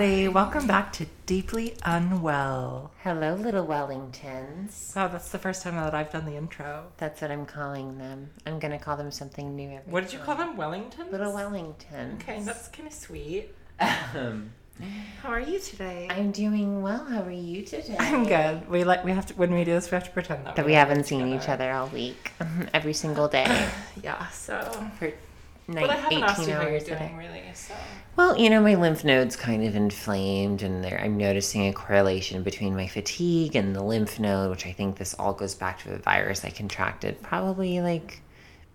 everybody. Welcome back to Deeply Unwell. Hello, little Wellingtons. Wow, that's the first time that I've done the intro. That's what I'm calling them. I'm gonna call them something new every What did you call them? Wellington? Little Wellingtons. Okay, that's kind of sweet. Um, How are you today? I'm doing well. How are you today? I'm good. We like we have to when we do this, we have to pretend that, That we're we haven't seen together. each other all week, every single day Yeah. So, for but I haven't asked 18 you how you're doing, really. So, Well, you know, my lymph nodes kind of inflamed, and there, I'm noticing a correlation between my fatigue and the lymph node, which I think this all goes back to the virus I contracted probably like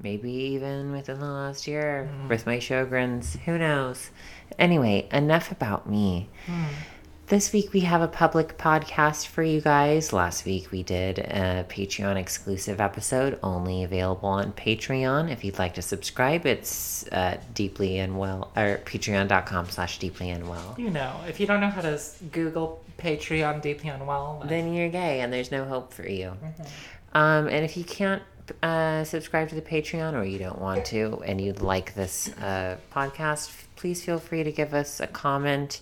maybe even within the last year mm-hmm. with my Sjogren's. Who knows? Anyway, enough about me. Hmm. This week we have a public podcast for you guys. Last week we did a Patreon exclusive episode, only available on Patreon. If you'd like to subscribe, it's uh, deeply well or patreon.com slash deeply and well. you know, if you don't know how to Google Patreon deeply unwell, then Then you're gay and there's no hope for you. Um, and if you can't uh, subscribe to the Patreon or you don't want to and you'd like this uh, podcast, please feel free to give us a comment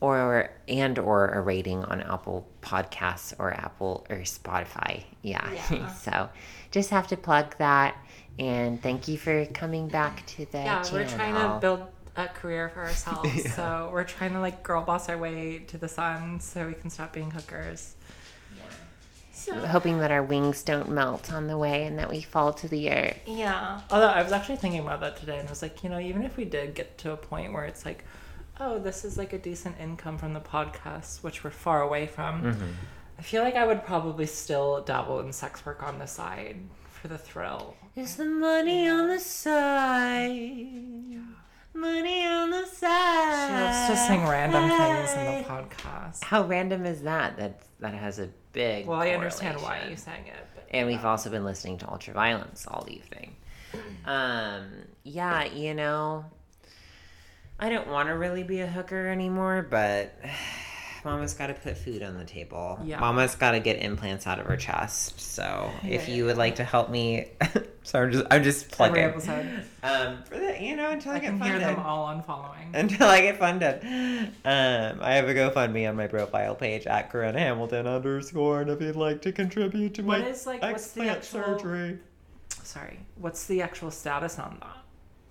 or and or a rating on Apple Podcasts or Apple or Spotify. Yeah. Yeah. Uh-huh. so just have to plug that. And thank you for coming back to the yeah, channel. we're trying to build a career for ourselves. So we're trying to like girl boss our way to the sun so we can stop being hookers. So hoping that our wings don't melt on the way and that we fall to the earth. Yeah. Although I was actually thinking about that today and I was like, you know, even if we did get to a point where it's like, oh, this is like a decent income from the podcast, which we're far away from, I feel like I would probably still dabble in sex work on the side for the thrill. Is the money on the side? Money on the side. She loves to sing random things in the podcast. How random is that? That that has a big. Well, I understand why you sang it. And we've also been listening to Ultraviolence all evening. Um, yeah, you know, I don't want to really be a hooker anymore, but Mama's got to put food on the table. Yeah. Mama's got to get implants out of her chest. So if Yeah, you would like to help me, so I'm just I'm just plugging. Every episode, Um, for the you know, until I, I get can hear funded. them all on following. Until I get funded. Um, I have a GoFundMe on my profile page at Corona Hamilton underscore, and if you'd like to contribute to What my is, like, what's the actual- surgery. Sorry, what's the actual status on that?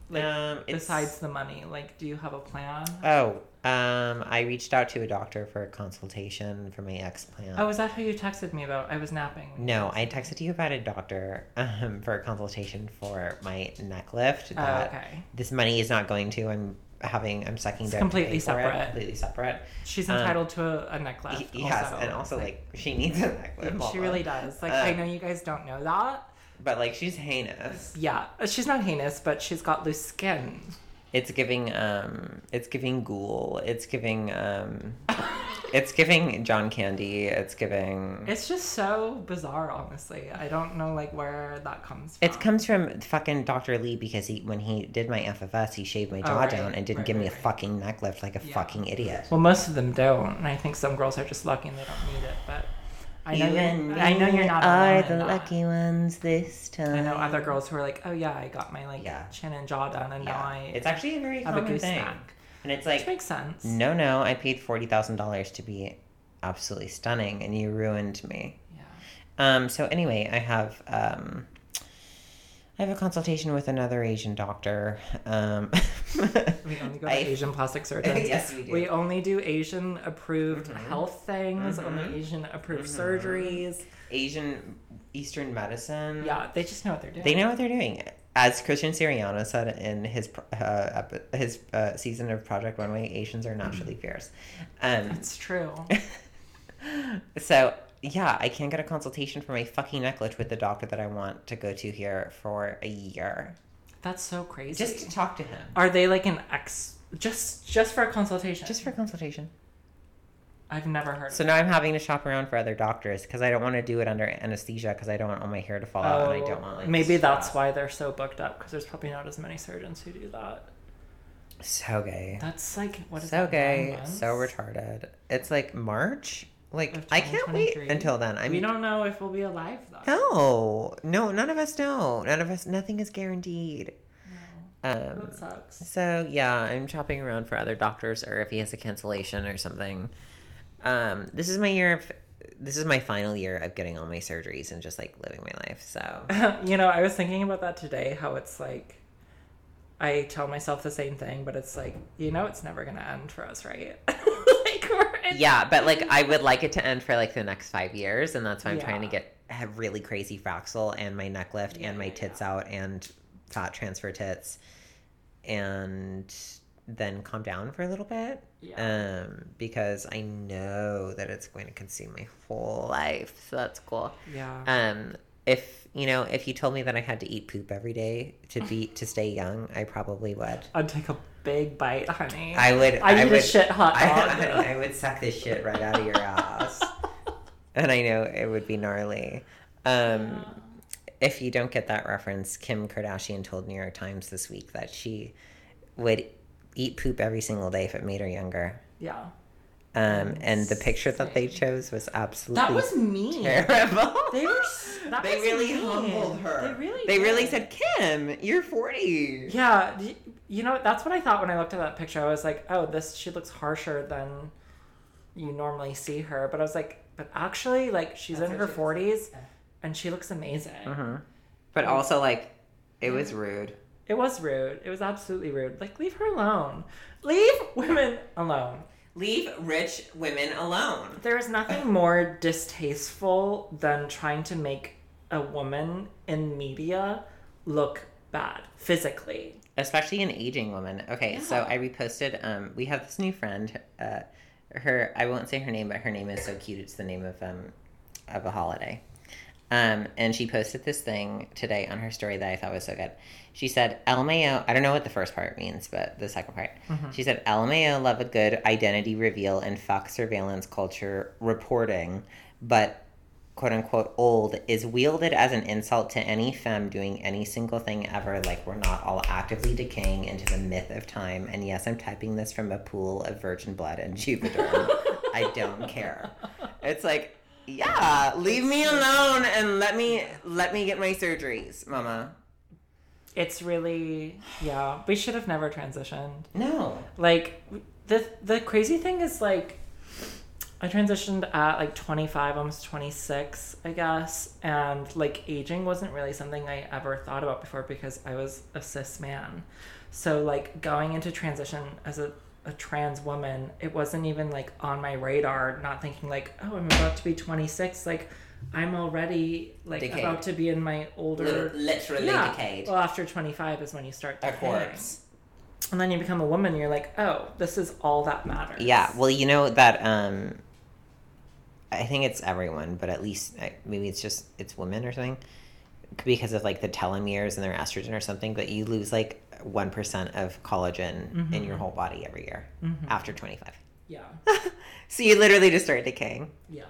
Like, Um, besides the money, like, do you have a plan? Oh, um, I reached out to a doctor for a consultation for my explant. Oh, is that who you texted me about? I was napping. No, I texted you about a doctor um, for a consultation for my neck lift. Oh, okay. This money is not going to. I'm having. I'm sucking down completely for it, separate. Completely separate. She's Um, entitled to a, a neck lift. Yes, also. and also Like, like she needs a neck lift. she really does. Like, I Um, know you guys don't know that. But like she's heinous. Yeah, she's not heinous, but she's got loose skin. It's giving um it's giving ghoul. It's giving um it's giving John Candy. It's giving It's just so bizarre, honestly. I don't know like where that comes from. it comes from fucking Dr. Lee because he when he did my FFS he shaved my Oh, jaw right, down and didn't right, give me right, a fucking neck lift like a Yeah. fucking idiot. Well, most of them don't, and I think some girls are just lucky and they don't need it. But I know you you're, and I know you're not are the lucky ones this time. I know other girls who are like, oh yeah, I got my like Yeah. chin and jaw done, and now I it's actually a very have a common goose thing, snack, and it's which like makes sense. no, no, I paid forty thousand dollars to be absolutely stunning, and you ruined me. Yeah. Um, so anyway, I have um, I have a consultation with another Asian doctor. Um, We only go to I- Asian plastic surgeons. Yes, we do. We only do Asian approved Mhm. health things, Mhm. only Asian approved Mhm. surgeries. Asian Eastern medicine. Yeah, they just know what they're doing. They know what they're doing. As Christian Siriano said in his uh, his uh, season of Project Runway, Asians are naturally fierce. Um, It's true. so yeah, I can't get a consultation for my fucking necklace with the doctor that I want to go to here for a year, That's so crazy. just to talk to him, Are they like an ex? Just just for a consultation? just for a consultation. I've never heard. So now I'm having to shop around for other doctors because I don't want to do it under anesthesia because I don't want all my hair to fall out and I don't oh, want like Oh, maybe that's why they're so booked up because there's probably not as many surgeons who do that. So gay. That's like what is so that, gay. So retarded. It's like March. Like I can't wait until then. I mean, we don't know if we'll be alive though. no, no, none of us know. None of us. Nothing is guaranteed. Um, That sucks. So yeah, I'm shopping around for other doctors or if he has a cancellation or something. Um, this is my year of this is my final year of getting all my surgeries and just like living my life. So you know, I was thinking about that today. How it's like, I tell myself the same thing, but it's like, you know, it's never gonna end for us, right? yeah, but like I would like it to end for like the next five years, and that's why I'm trying to get have really crazy fraxel and my neck lift Yeah, and my tits yeah. out and fat transfer tits, and then calm down for a little bit. Yeah. Um, because I know that it's going to consume my whole life, so that's cool. yeah. Um, if you know, if you told me that I had to eat poop every day to be to stay young, I probably would. I'd take a big bite, honey. I would. I need a would, shit hot I, dog. I would suck this shit right out of your ass, and I know it would be gnarly. Um, if you don't get that reference, Kim Kardashian told New York Times this week that she would eat poop every single day if it made her younger. yeah. Um, and the picture that they chose was absolutely That was mean. terrible. They were. That they really mean. humbled her. They really. They really said, "Kim, you're 40." Yeah, you know that's what I thought when I looked at that picture. I was like, oh, this she looks harsher than you normally see her. But I was like, but actually, like she's That's in her she looks forties, and she looks amazing. Mhm. But also, like, it was rude. It was rude. It was absolutely rude. Like leave her alone. Leave women alone. Leave rich women alone. There is nothing more distasteful than trying to make a woman in media look bad physically. Especially an aging woman. Okay, so I reposted. Um, we have this new friend. Uh, her, I won't say her name, but her name is so cute. It's the name of um, of a holiday. Um, and she posted this thing today on her story that I thought was so good. She said, LMAO, I don't know what the first part means, but the second part. She said, LMAO love a good identity reveal and fuck surveillance culture reporting, but quote unquote old is wielded as an insult to any femme doing any single thing ever, like we're not all actively decaying into the myth of time. And yes, I'm typing this from a pool of virgin blood and Jupiter. I don't care. It's like, yeah, leave me alone and let me let me get my surgeries, mama. It's really yeah. We should have never transitioned. No. Like the the crazy thing is like I transitioned at like 25, almost 26, I guess, and like aging wasn't really something I ever thought about before because I was a cis man. So like going into transition as a a trans woman, it wasn't even like on my radar, not thinking like, oh, I'm about to be 26, like I'm already like Decayed. about to be in my older literally yeah. decayed. Well, after 25 is when you start A decaying. corpse. And then you become a woman, you're like, oh, this is all that matters. Yeah, well, you know that um I think it's everyone, but at least I- maybe it's just it's women or something because of like the telomeres and their estrogen or something, but you lose like 1% of collagen in your whole body every year after 25. Yeah. So you literally just start decaying. Yeah.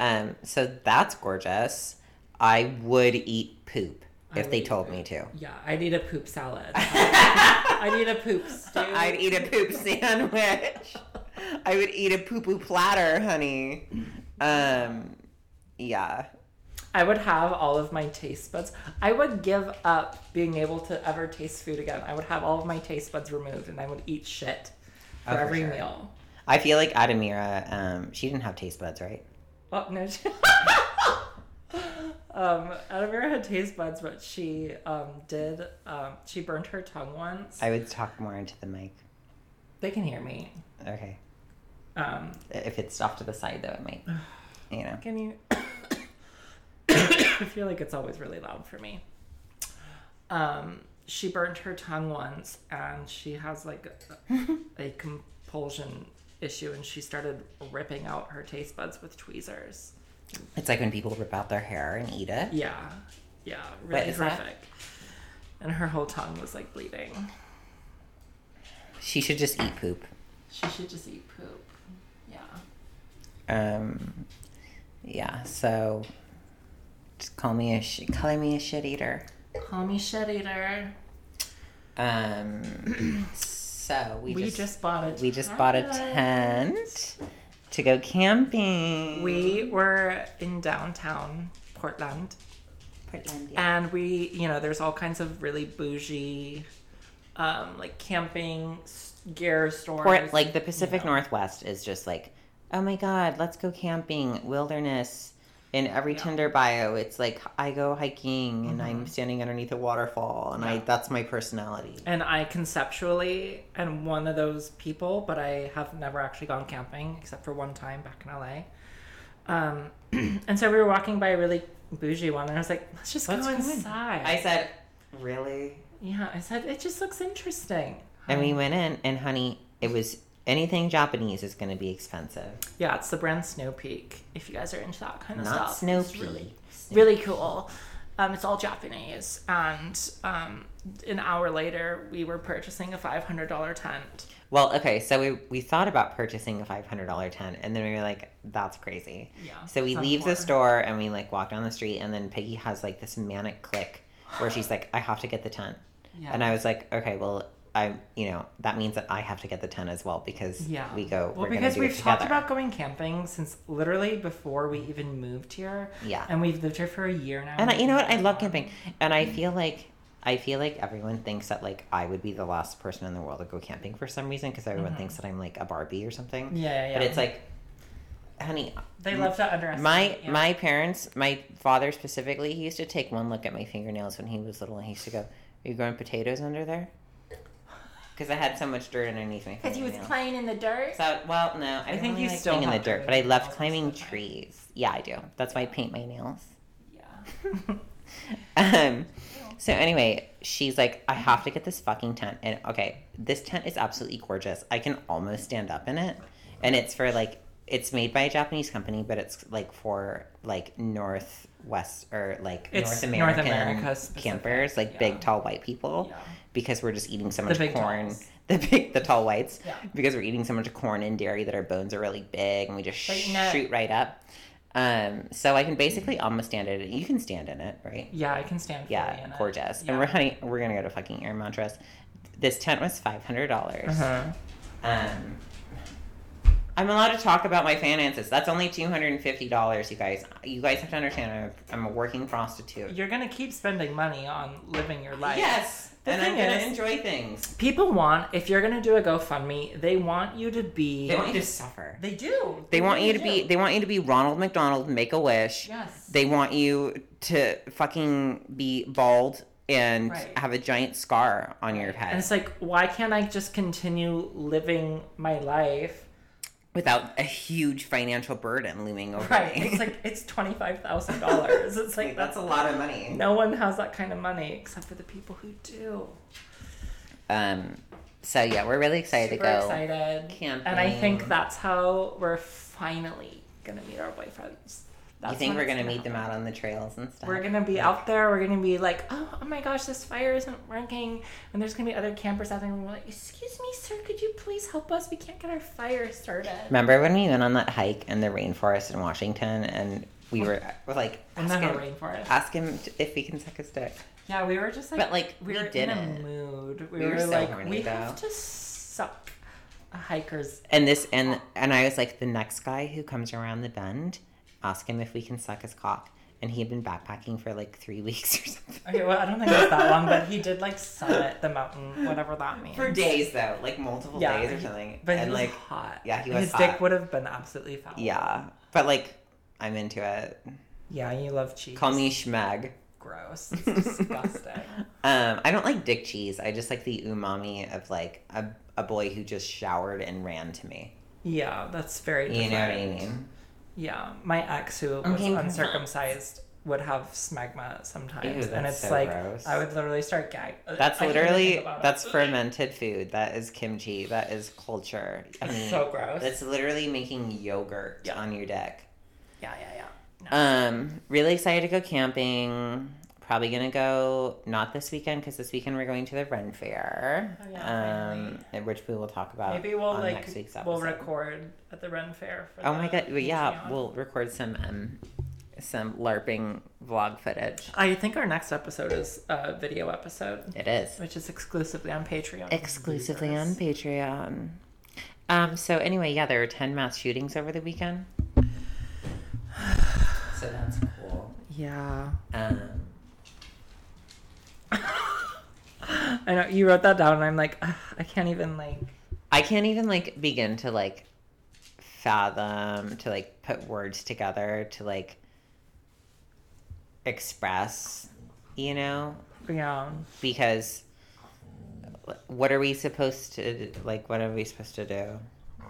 Um so that's gorgeous. I would eat poop I if they told me to. Yeah. I need a poop salad. I need a poop stew. I'd eat a poop sandwich. I would eat a poo poo platter, honey. Um, yeah. I would have all of my taste buds. I would give up being able to ever taste food again. I would have all of my taste buds removed, and I would eat shit for Oh, for every sure. meal. I feel like Adamira, um, she didn't have taste buds, right? Oh no. she- um, Adamira had taste buds, but she um did um she burned her tongue once. I would talk more into the mic. they can hear me. Okay. Um, If it's off to the side, though, it might. You know. Can you? I feel like it's always really loud for me. Um, she burned her tongue once, and she has like a, a compulsion issue, and she started ripping out her taste buds with tweezers. It's like when people rip out their hair and eat it. Yeah, yeah, really that- horrific. And her whole tongue was like bleeding. She should just eat poop. She should just eat poop. Um, yeah. So just call me a sh- call me a shit eater. Call me shit eater. Um, so we, We, just, just, bought a we just bought a tent. to go camping. We were in downtown Portland, Portland, yeah. and we, you know, there's all kinds of really bougie, um, like camping gear stores. Port, like the you Pacific know. Northwest is just like, oh my god, let's go camping, wilderness. In every Yeah. Tinder bio, it's like I go hiking and I'm Mhm. standing underneath a waterfall, and I that's my personality. And I conceptually am one of those people, but I have never actually gone camping except for one time back in LA. Um, and so we were walking by a really bougie one, and I was like, "Let's just Let's go go in. inside." I said, really? "Yeah," I said, "It just looks interesting." And we went in, and honey, it was anything Japanese is going to be expensive. Yeah, it's the brand Snow Peak. If you guys are into that kind of Not stuff, Snow It's Peak. really, really cool. Um, it's all Japanese, and um, an hour later, we were purchasing a five hundred dollar tent. Well, okay, so we, we thought about purchasing a five hundred dollar tent, and then we were like, "That's crazy." Yeah. So we leave the store and we like walk down the street, and then Peggy has like this manic click where she's like, "I have to get the tent," Yeah. and I was like, "Okay, well, I you know that means that I have to get the tent as well because Yeah. we go Well, because we've talked about going camping since literally before we even moved here. Yeah. And we've lived here for a year now. And I, you know what? I love camping, and I feel like I feel like everyone thinks that like I would be the last person in the world to go camping for some reason because everyone Mhm. thinks that I'm like a Barbie or something. Yeah, yeah, yeah. But it's like, honey, they love to underestimate. my yeah. my parents, my father specifically, he used to take one look at my fingernails when he was little, and he used to go, "Are you growing potatoes under there?" Because I had so much dirt underneath my Because he was fingernails. playing in the dirt. So well, no, I, I think think you you like still in the dirt, dirt but I in loved climbing and stuff. trees. Yeah, I do. That's why I paint my nails. Yeah. Um, so anyway, she's like, I have to get this fucking tent. And okay, this tent is absolutely gorgeous. I can almost stand up in it. And it's for like, it's made by a Japanese company, but it's like for like Northwest or like It's North North American America campers, like yeah. big tall white people, Yeah. because we're just eating so The much big corn. talls. The big, the tall whites, Yeah. because we're eating so much corn and dairy that our bones are really big, and we just it. shoot right up. Um, so I can basically almost stand in it. You can stand in it, right? Yeah, I can stand Yeah, in it. gorgeous. And we're honey, we're gonna go to fucking Air Montrose. This tent was five hundred dollars. Uh-huh. Um, I'm allowed to talk about my finances. That's only two hundred and fifty dollars, you guys. You guys have to understand. I'm, I'm a working prostitute. You're gonna keep spending money on living your life. yes, The and I'm gonna is- enjoy things. People want if you're gonna do a GoFundMe, they want you to be. They want you to suffer. They do. They want you to really be. They want you to be Ronald McDonald, Make a Wish. Yes. They want you to fucking be bald and Right. have a giant scar on your head. And it's like, why can't I just continue living my life? Without a huge financial burden looming over Right. me. It's like it's twenty five thousand dollars. It's like, Like, that's a lot of money. No one has that kind of money except for the people who do. Um, so yeah, we're really excited Super to go. excited. camping. And I think that's how we're finally gonna meet our boyfriends. That's you think we're it's gonna meet them out on the trails and stuff? We're gonna be out there. We're gonna be like, oh, oh my gosh, this fire isn't working, and there's gonna be other campers out there. And we're like, excuse me, sir, could you please help us? We can't get our fire started. Remember when we went on that hike in the rainforest in Washington and we were, we're like, ask him, rainforest. ask him if he can suck a stick. Yeah, we were just like, But, like, we we were in didn't. a mood. We, We were were, so like, horny, we though. have to suck a hiker's. And this, and and I was like, the next guy who comes around the bend, ask him if we can suck his cock. And he had been backpacking for like three weeks or something. Okay, well, I don't think it was that long, but he did like summit the mountain, whatever that means. For days though, like multiple Yeah, days or something. But and he was like, hot. yeah, he was His dick would have been absolutely foul. yeah, but like, I'm into it. Yeah, you love cheese. Call me schmeg. gross. It's disgusting. Um, I don't like dick cheese. I just like the umami of like a, a boy who just showered and ran to me. Yeah, that's very. You know what I mean? Yeah, my ex who was Okay, uncircumcised would have smegma sometimes, Ew, and it's so like gross. I would literally start gagging. That's I literally think about it. that's fermented food. That is kimchi. That is culture. I mean, so gross. That's literally making yogurt Yeah. on your dick. Yeah, yeah, yeah. No. Um, really excited to go camping. Probably gonna go not this weekend because this weekend we're going to the Ren Fair, Oh, yeah, um, which we will talk about. Maybe we'll on like next week's we'll record at the Ren Fair. For Oh the my god! well, Yeah, we'll record some um, some LARPing vlog footage. I think our next episode is a video episode, It is which is exclusively on Patreon. exclusively on Patreon. Um. So anyway, yeah, there were ten mass shootings over the weekend. So that's cool. Yeah. Um. I know you wrote that down, and I'm like, "Ugh, I can't even like. I can't even like begin to like fathom to like put words together to like express, you know, Yeah. because what are we supposed to like what are we supposed to do?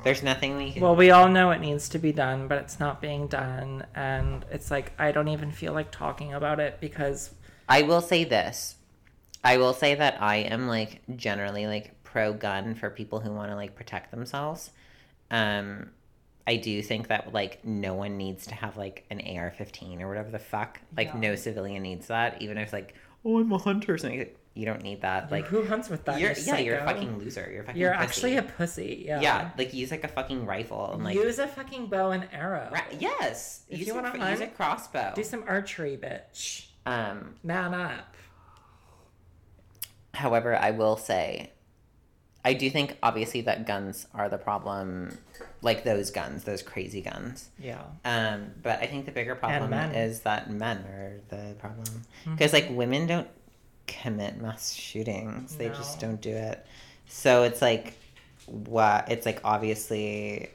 There's nothing we can Well, we all know it needs to be done, but it's not being done, and it's like I don't even feel like talking about it because I will say this. I will say that I am like generally like pro gun for people who want to like protect themselves. Um I do think that like no one needs to have like an AR-15 or whatever the fuck. Like Yeah. no civilian needs that even if like oh I'm a hunter or something. You don't need that. Like who hunts with that? you're yeah, you're a fucking loser. You're a fucking You're pussy. actually a pussy. Yeah. Yeah, like use like a fucking rifle and like use a fucking bow and arrow. ra- yes, If use you a- wanna use a crossbow. Do some archery, bitch. Um Man up. However, I will say, I do think obviously that guns are the problem, like those guns, those crazy guns. Yeah. Um, but I think the bigger problem. Mm-hmm. is that men are the problem because like women don't commit mass shootings; they just don't do it. So it's like, what? It's like obviously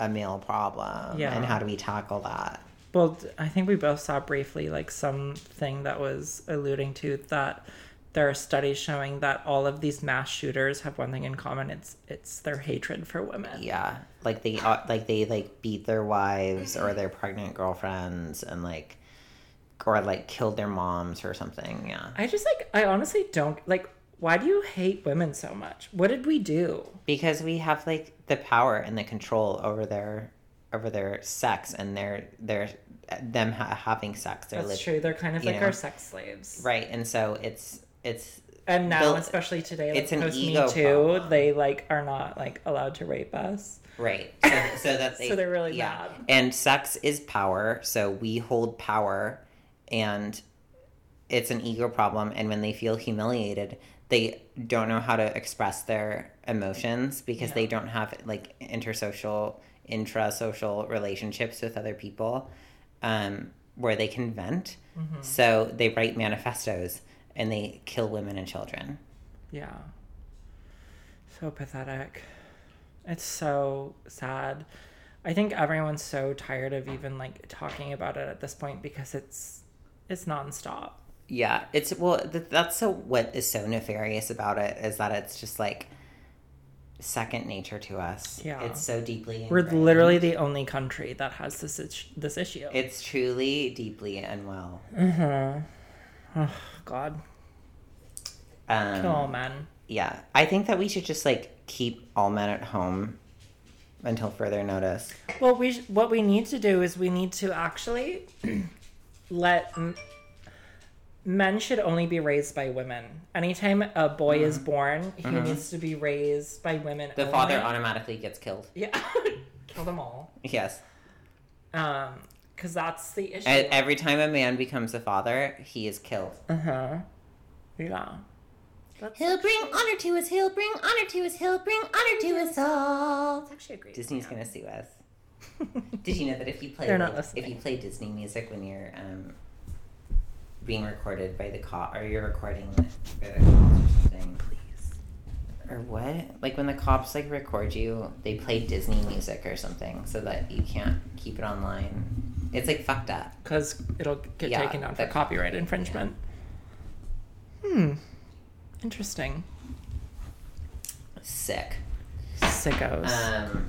a male problem, Yeah. and how do we tackle that? Well, I think we both saw briefly like something that was alluding to that there are studies showing that all of these mass shooters have one thing in common. It's it's their hatred for women. Yeah, like they uh, like they like beat their wives or their pregnant girlfriends and like or like killed their moms or something. Yeah, I just like I honestly don't like why do you hate women so much? What did we do? because we have like the power and the control over their over their sex and their their them ha- having sex. They're That's lit- true. They're kind of like know. our sex slaves. right, and so it's it's And now, especially today, like it's an post Me ego Too, problem. they like are not like allowed to rape us. Right. So, so that they, So they're really mad. And sex is power, so we hold power and it's an ego problem and when they feel humiliated, they don't know how to express their emotions because they don't have like intersocial, intra-social relationships with other people um, where they can vent. Mm-hmm. So they write manifestos and they kill women and children. Yeah. So pathetic. It's so sad. I think everyone's so tired of even like talking about it at this point because it's it's nonstop. Yeah, it's well. Th- that's so. What is so nefarious about it is that it's just like second nature to us. Yeah. it's so deeply. We're literally the only country that has this is- this issue. It's truly deeply unwell. oh God, Um, kill all men. Yeah, I think that we should just like keep all men at home until further notice. Well, we sh- what we need to do is we need to actually let m- men should only be raised by women. Anytime a boy is born, he needs to be raised by women. Mm-hmm. The only. father automatically gets killed. yeah, kill them all. Yes, Um, because that's the issue. and every time a man becomes a father, he is killed. uh huh. Yeah. That's He'll bring honor to us. He'll bring honor to us. He'll bring honor to us all. It's actually a great. Disney's song. gonna sue us. Did you know that if you play not like, if you play Disney music when you're um, being recorded by the cop or you're recording by the cops or something, please, or what? Like when the cops like record you, they play Disney music or something so that you can't keep it online. It's like fucked up. because it'll get Yeah, taken down for copyright infringement. Hmm. Interesting. Sick. Sickos. Um,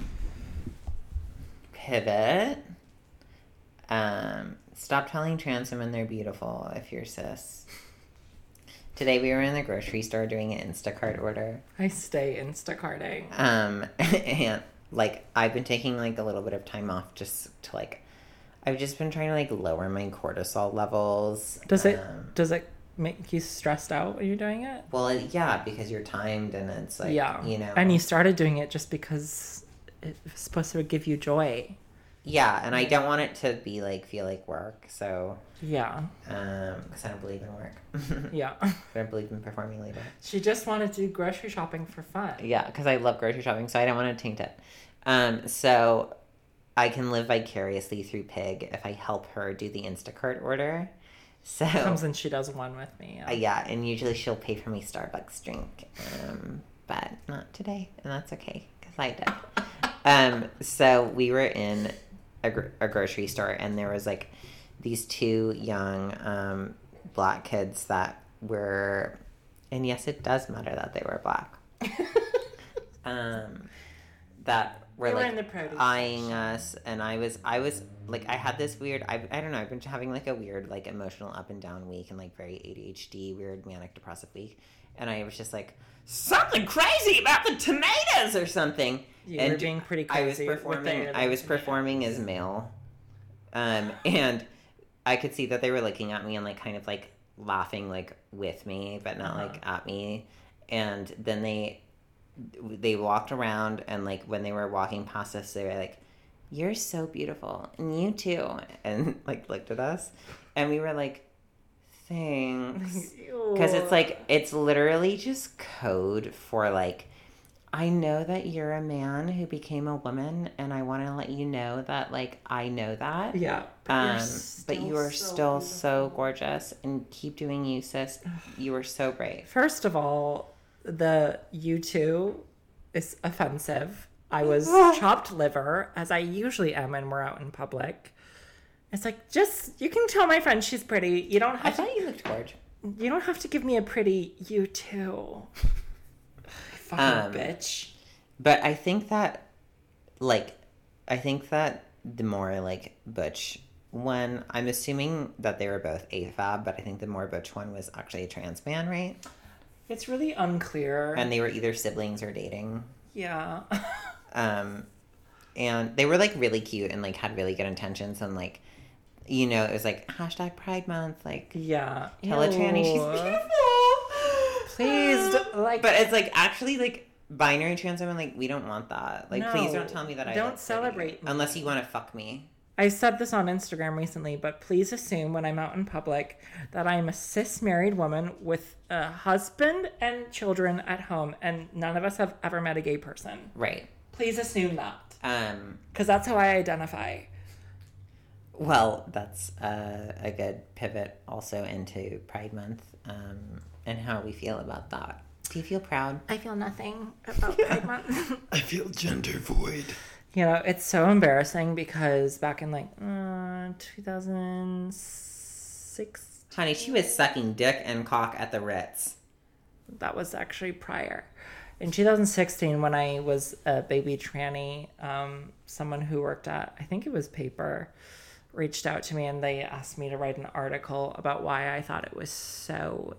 pivot. Um, stop telling trans women they're beautiful if you're cis. Today we were in the grocery store doing an Instacart order. I stay Instacarting. Um, and like I've been taking like a little bit of time off just to like I've just been trying to like lower my cortisol levels. Does it Um, does it make you stressed out when you're doing it? well, it- yeah, because you're timed and it's like, yeah. you know. And you started doing it just because it was supposed to give you joy. yeah, and I don't want it to be like feel like work. So, Yeah. um, because I don't believe in work. Yeah. I don't believe in performing labor. She just wanted to do grocery shopping for fun. Yeah, because I love grocery shopping, so I don't want to taint it. Um, so I can live vicariously through Pig if I help her do the Instacart order. So Comes and she does one with me. Uh, yeah, and usually she'll pay for me Starbucks drink, um, but not today, and that's okay because I did. Um, so we were in a, gr- a grocery store, and there was like these two young um, black kids that were, and yes, it does matter that they were black. um, that were They were like in the produce eyeing section. us, and I was, I was like, I had this weird, I, I don't know, I've been having like a weird, like emotional up and down week, and like very ADHD, weird manic depressive week, and I was just like something crazy about the tomatoes or something. You and were being pretty I was crazy performing. I was tomato. performing as male, um, and I could see that they were looking at me and like kind of like laughing like with me, but not Uh-huh. like at me. And then they they walked around and like when they were walking past us, they were like, "You're so beautiful, and you too," and like looked at us, and we were like, "Thanks." Because it's like, it's literally just code for like, I know that you're a man who became a woman, and I want to let you know that, like, I know that. Yeah. Um, but you are so still so gorgeous, and keep doing you, sis. You are so brave. First of all, the you two is offensive. I was chopped liver, as I usually am when we're out in public. It's like just you can tell my friend she's pretty. You don't I have to, thought you looked gorgeous. you don't have to give me a pretty you too. Fucking Um, bitch. But I think that, like, I think that the more like butch one, I'm assuming that they were both AFAB, but I think the more butch one was actually a trans man, right? It's really unclear. And they were either siblings or dating. yeah. Um, and they were like really cute and like had really good intentions and like, you know, it was like hashtag Pride Month, like yeah. tell a tranny she's beautiful. Please, like- but it's like actually like binary trans women like we don't want that. Like please don't tell me that I don't celebrate me. unless you want to fuck me. I said this on Instagram recently, but please assume when I'm out in public that I'm a cis married woman with a husband and children at home, and none of us have ever met a gay person. Right. Please assume that, Um. because that's how I identify. Well, that's uh, a good pivot also into Pride Month um, and how we feel about that. Do you feel proud? I feel nothing about Pride Month. I feel gender void. You know, it's so embarrassing because back in like uh, 2006, Honey, she was sucking dick and cock at the Ritz. that was actually prior. In 2016, when I was a baby tranny, um, someone who worked at, I think it was Paper, reached out to me and they asked me to write an article about why I thought it was so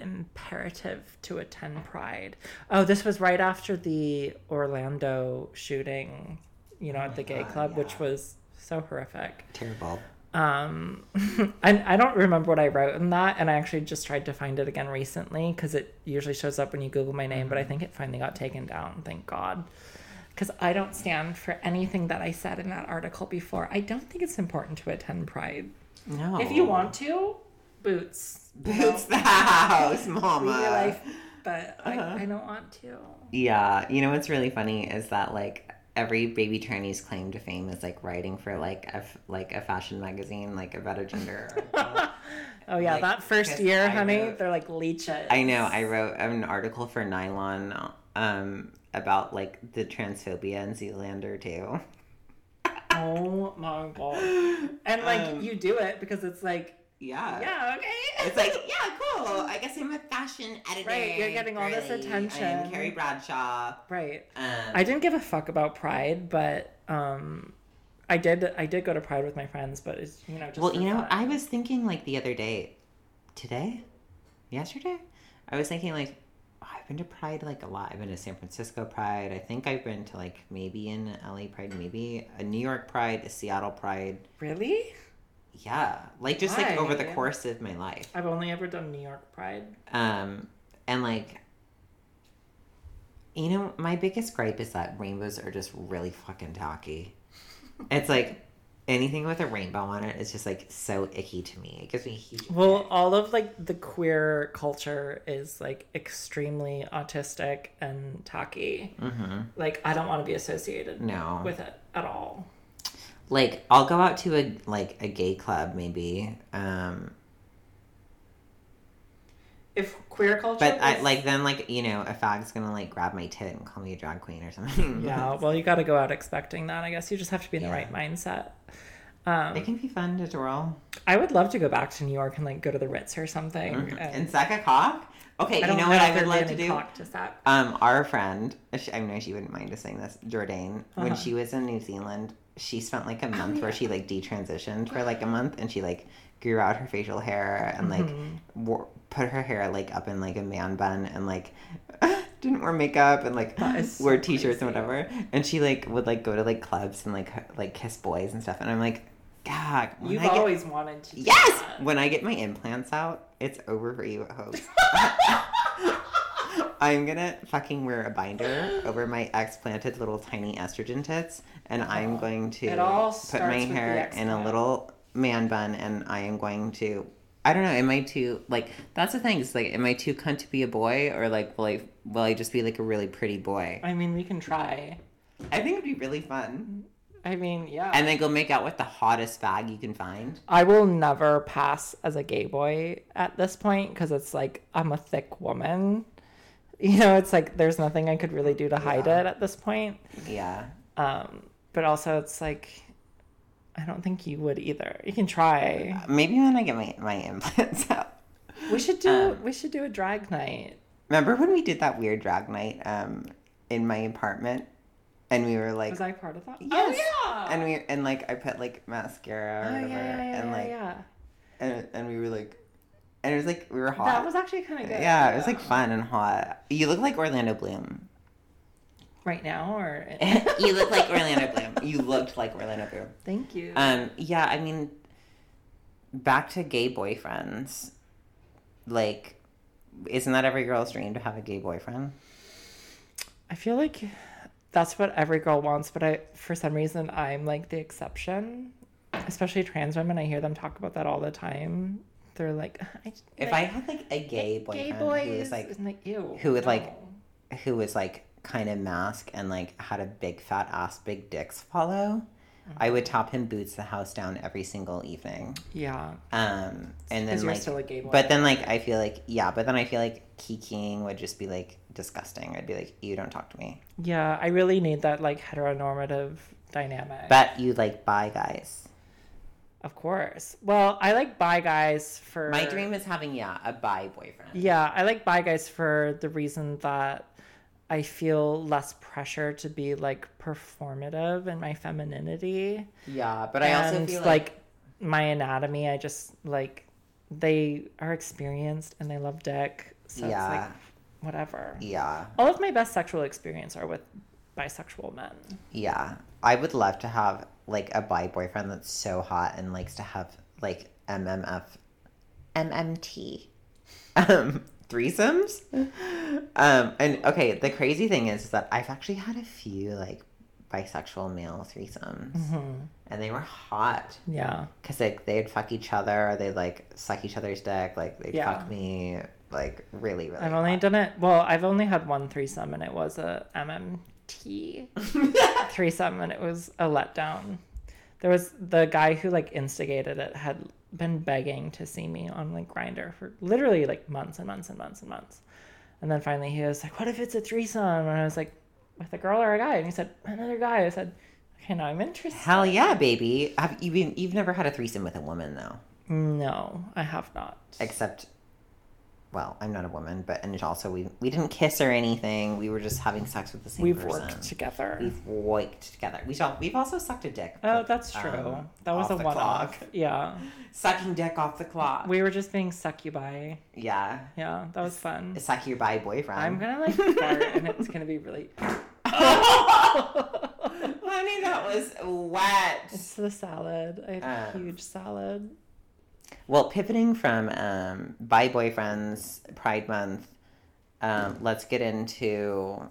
imperative to attend Pride. Oh, this was right after the Orlando shooting, you know, at the gay God, club, which yeah. was so horrific. Terrible. Um, and I don't remember what I wrote in that, and I actually just tried to find it again recently because it usually shows up when you Google my name, but I think it finally got taken down. Thank God, because I don't stand for anything that I said in that article before. I don't think it's important to attend Pride. No. If you want to, boots, Boots the house, Live mama. your life, but Uh-huh. I, I don't want to. Yeah, you know what's really funny is that like every baby tranny's claim to fame is like writing for like a f- like a fashion magazine, like about a gender. Oh yeah, Like, that first year, I honey, wrote- they're like leeches. I know. I wrote an article for Nylon um, about like the transphobia in Zoolander too. Oh my god. And like Um, you do it because it's like, Yeah. yeah, okay. It's like, yeah, cool. I guess I'm a fashion editor. Right, you're getting all this attention. I am Carrie Bradshaw. right. Um, I didn't give a fuck about Pride, but um I did I did go to Pride with my friends, but it's you know just Well, you know, fun. I was thinking like the other day, today, yesterday, I was thinking like, I've been to Pride like a lot. I've been to San Francisco Pride. I think I've been to like maybe in LA Pride, maybe a New York Pride, a Seattle Pride. Really? Yeah, like just like over the course of my life. I've only ever done New York Pride. Um, and like, you know, my biggest gripe is that rainbows are just really fucking tacky. It's like anything with a rainbow on it is just like so icky to me. It gives me huge. Well, all of like the queer culture is like extremely autistic and tacky. Mhm. Like I don't want to be associated no, with it at all. Like I'll go out to a like a gay club maybe. Um, If queer culture, but I was- like then like you know a fag's gonna like grab my tit and call me a drag queen or something. yeah, well, you got to go out expecting that. I guess you just have to be in the right mindset. Um, it can be fun to twirl. I would love to go back to New York and like go to the Ritz or something. And and suck a cock. Okay, you know what I would love to do? cock to suck. Um, our friend, she- I know she wouldn't mind us saying this, Jordan, when Uh-huh. she was in New Zealand, she spent like a month where yeah. she like detransitioned for like a month and she like grew out her facial hair and like Mm-hmm. wore, put her hair like up in like a man bun and like didn't wear makeup and like so wore t-shirts and whatever. And she like would like go to like clubs and like like kiss boys and stuff. And I'm like, God, You've I get- always wanted to. Yes! that. When I get my implants out, it's over for you, at Hope. I'm gonna fucking wear a binder over my explanted little tiny estrogen tits, and I'm oh, going to put my hair in a little man bun, and I am going to. I don't know. Am I too like? That's the thing. It's like, am I too cunt to be a boy, or like, will I will I just be like a really pretty boy? I mean, we can try. I think it'd be really fun. I mean, yeah. And then go make out with the hottest fag you can find. I will never pass as a gay boy at this point because it's like I'm a thick woman. You know, it's like there's nothing I could really do to hide Yeah. it at this point. Yeah. Um, but also, it's like I don't think you would either. You can try. Maybe when I get my my implants out. We should do. Um, we should do a drag night. Remember when we did that weird drag night um in my apartment and we were like Was I part of that? Yes. Oh yeah. and we and like I put like mascara or oh whatever yeah, yeah, and like yeah. and and we were like and it was like we were hot. That was actually kind of good. yeah, it was like fun and hot. You look like Orlando Bloom. right now or. you look like Orlando Bloom. You looked like Orlando Bloom. Thank you. Um, yeah, I mean, back to gay boyfriends. Like, isn't that every girl's dream to have a gay boyfriend? I feel like that's what every girl wants, but I for some reason I'm like the exception. Especially trans women, I hear them talk about that all the time. They're like, I, If like, I had like a gay boyfriend who was like like ew, who would, like, who was like kind of mask and like had a big fat ass, big dicks follow, I would top him boots the house down every single evening. yeah, Um, and then like, still a gay boy. but then like I feel like yeah, but then I feel like kikiing would just be like disgusting. I'd be like, you don't talk to me. yeah, I really need that like heteronormative dynamic. But you like bi guys. Of course, well, I like bi guys for My dream is having yeah a bi boyfriend. Yeah, I like bi guys for the reason that I feel less pressure to be like performative in my femininity. Yeah, but I also And, feel like, like, my anatomy, I just like they are experienced and they love dick. So it's Yeah. like whatever. yeah, All of my best sexual experience are with bisexual men. yeah. I would love to have like a bi boyfriend that's so hot and likes to have like MMF, MMT, um, threesomes. Um, and okay, the crazy thing is, that I've actually had a few like bisexual male threesomes, and they were hot. Yeah. Cause like they'd fuck each other, or they'd like suck each other's dick, like they'd Yeah. fuck me, like really, really. I've only hot. done it well, I've only had one threesome and it was a MMT threesome and it was a letdown. There was the guy who like instigated it had been begging to see me on like Grindr for literally like months and months and months and months. And then finally he was like, What if it's a threesome? And I was like, With a girl or a guy? And he said, Another guy. I said, Okay, now I'm interested. Hell yeah, baby! Have you been? You've never had a threesome with a woman though, No, I have not. except well, I'm not a woman, but and also we we didn't kiss or anything. We were just having sex with the same We've person. worked together. We've worked together. We shall, we've also sucked a dick. oh, that's true. um, that was a one off. Yeah. Sucking dick off the clock. We were just being succubi. yeah. Yeah, that was fun. Your bi boyfriend. I'm gonna like fart and it's gonna be really. Honey, that was wet. It's the salad. I had a Um, huge salad. Well, pivoting from um, bi boyfriends Pride Month, um, let's get into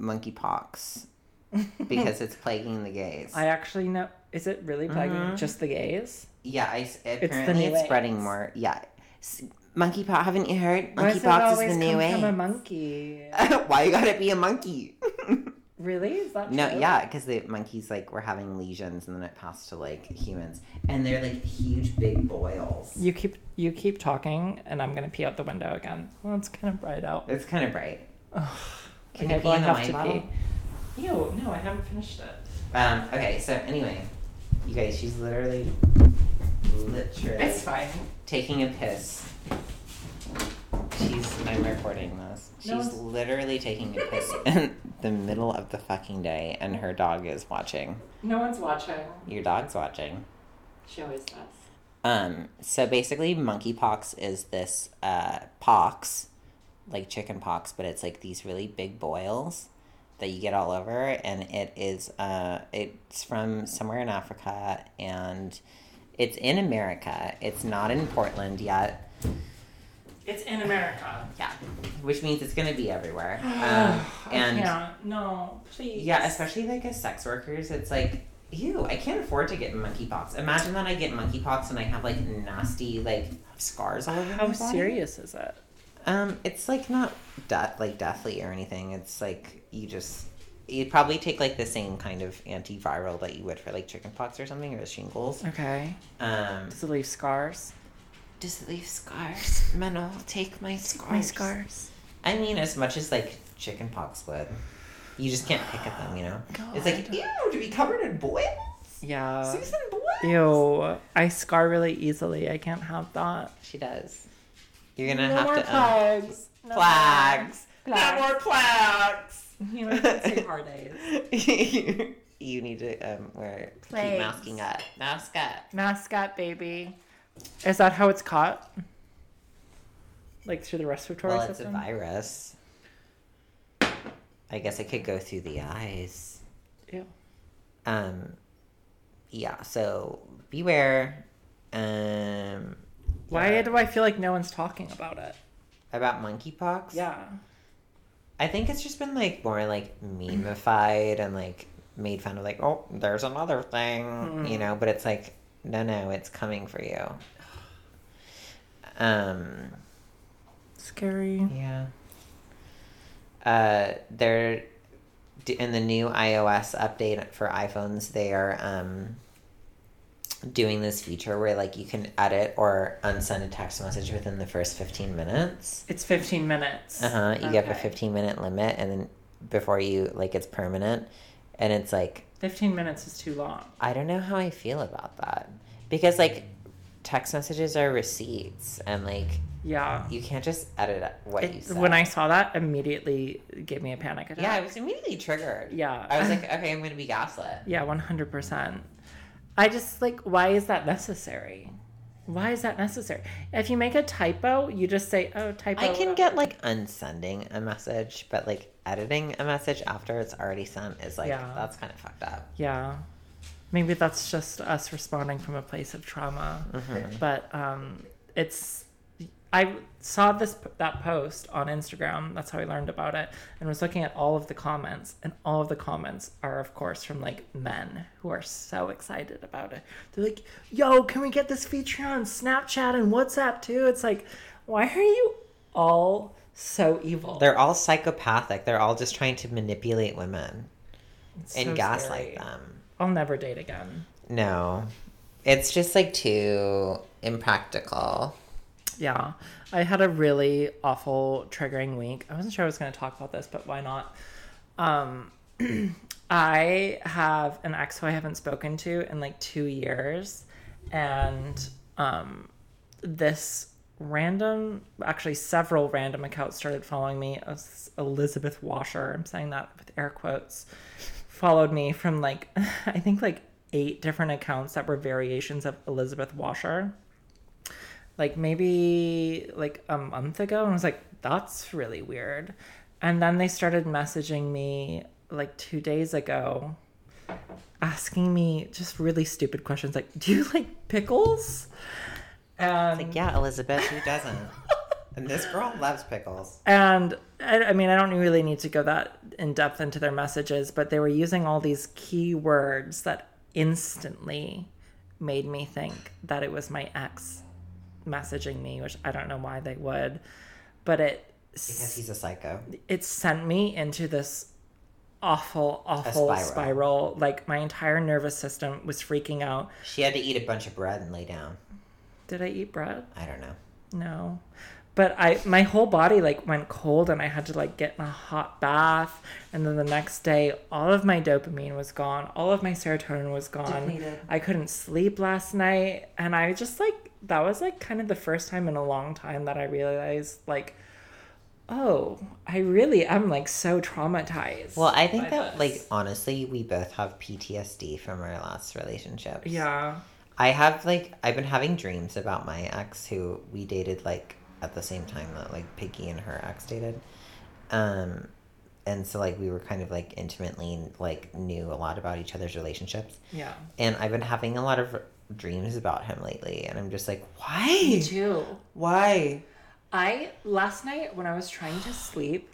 monkeypox because it's plaguing the gays. I actually know. Is it really plaguing Mhm. just the gays? yeah, I, apparently it's, new spreading more. Yeah, monkeypox. Haven't you heard? Why does it Monkeypox is the new from a monkey? Why you gotta be a monkey? Really? Is that no, true? yeah, because the monkeys like were having lesions and then it passed to like humans, and they're like huge, big boils. You keep you keep talking, and I'm gonna pee out the window again. Well, it's kind of bright out. It's kind of bright. Can okay, you pee well, I in the have wine to bottle? pee. Ew, no, I haven't finished it. Um, okay, so anyway, you guys, she's literally, literally It's fine. taking a piss. She's, I'm recording this. She's No, literally taking a piss in the middle of the fucking day, and her dog is watching. No one's watching. Your dog's watching. She always does. Um, so basically, monkeypox is this uh, pox, like chicken pox, but it's like these really big boils that you get all over, and it is uh, it's from somewhere in Africa, and it's in America. It's not in Portland yet. It's in America. Yeah, which means it's gonna be everywhere. Um, and can't. No, please. yeah, especially like as sex workers, it's like, ew, I can't afford to get monkeypox. Imagine that I get monkeypox and I have like nasty like scars all over How my body. serious is it? Um, it's like not death like deathly or anything. It's like you just you'd probably take like the same kind of antiviral that you would for like chickenpox or something or the shingles. Okay. Um, Does it leave scars? Does it leave scars? Menno, take my scars. My scars. I mean, as much as like chickenpox would. You just can't pick at them, you know. God. it's like ew to be covered in boils. Yeah. Susan Boyle. Ew. I scar really easily. I can't have that. She does. You're gonna no have more to um, plagues. No plagues. Plagues. No more plagues. You know, I say hard days. you need to um wear keep masking up. Mask up. Mascot baby. Is that how it's caught? Like through the respiratory Well, it's a virus. I guess it could go through the eyes. Ew. Um, yeah. So beware. Um, Why yeah. do I feel like no one's talking about it? about monkeypox? Yeah. I think it's just been like more like memeified and like made fun of like, oh, there's another thing, Mm. you know, but it's like, no, no, it's coming for you. Um, Scary. yeah. Uh, they're in the new iOS update for iPhones. They are um doing this feature where like you can edit or unsend a text message within the first fifteen minutes. It's 15 minutes. Uh huh. You have a 15 minute limit, and then before you like it's permanent, and it's like 15 minutes is too long. I don't know how I feel about that because like text messages are receipts, and like Yeah. you can't just edit what you It, said. when I saw that, immediately gave me a panic attack. yeah, I was immediately triggered. Yeah. I was like, okay, I'm gonna be gaslit. Yeah, 100%. I just like, why is that necessary? Why is that necessary? If you make a typo, you just say, oh, typo. I can get like unsending a message, but like editing a message after it's already sent is like Yeah. that's kind of fucked up. Yeah. Maybe that's just us responding from a place of trauma. Mm-hmm. But um, it's. I saw this that post on Instagram. That's how I learned about it, and was looking at all of the comments, and all of the comments are, of course, from like men who are so excited about it. They're like, "Yo, can we get this feature on Snapchat and WhatsApp too?" It's like, why are you all so evil? They're all psychopathic. They're all just trying to manipulate women It's and so gaslight scary. them. I'll never date again. No. It's just like too impractical. Yeah, I had a really awful triggering week. I wasn't sure I was going to talk about this, but why not? Um, I have an ex who I haven't spoken to in like two years, and um, this random, actually several random accounts started following me. Elizabeth Washer, I'm saying that with air quotes, followed me from like I think like eight different accounts that were variations of Elizabeth Washer. Like maybe like a month ago, and I was like, that's really weird. And then they started messaging me like two days ago, asking me just really stupid questions like, "Do you like pickles?" And Like, yeah, Elizabeth, who doesn't? and this girl loves pickles. And I, I mean, I don't really need to go that in depth into their messages, but they were using all these key words that instantly made me think that it was my ex messaging me, which I don't know why they would, but it Because he's a psycho. it sent me into this awful, awful spiral. spiral. Like my entire nervous system was freaking out. She had to eat a bunch of bread and lay down. Did I eat bread? I don't know. No. But I my whole body like went cold and I had to like get in a hot bath and then the next day all of my dopamine was gone, all of my serotonin was gone. Depleted. I couldn't sleep last night and I just like that was like kind of the first time in a long time that I realized like oh, I really am like so traumatized. Well, I think that, this. like, honestly, we both have PTSD from our last relationships. yeah. I have, like, I've been having dreams about my ex who we dated, like, at the same time that, like, Piggy and her ex dated. Um, and so, like, we were kind of, like, intimately, like, knew a lot about each other's relationships. Yeah. And I've been having a lot of dreams about him lately. And I'm just like, why? Me too. Why? I last night when I was trying to sleep